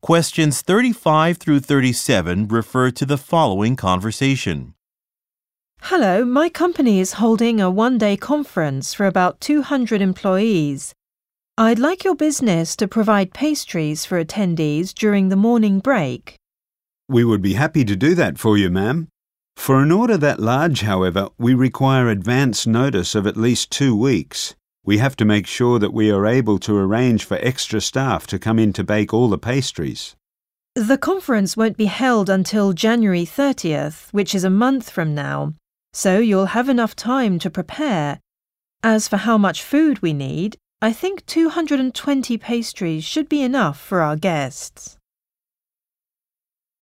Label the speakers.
Speaker 1: Questions 35 through 37 refer to the following conversation.
Speaker 2: Hello, my company is holding a one day conference for about 200 employees. I'd like your business to provide pastries for attendees during the morning break.
Speaker 3: We would be happy to do that for you, ma'am. For an order that large, however, we require advance notice of at least two weeks. We have to make sure that we are able to arrange for extra staff to come in to bake all the pastries.
Speaker 2: The conference won't be held until January 30th, which is a month from now, so you'll have enough time to prepare. As for how much food we need, I think 220 pastries should be enough for our guests.